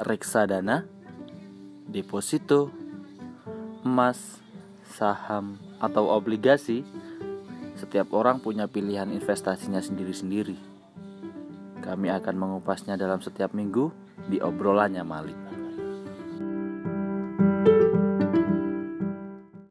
reksadana, deposito, emas, saham, atau obligasi, setiap orang punya pilihan investasinya sendiri-sendiri. Kami akan mengupasnya dalam setiap minggu di obrolannya Malik.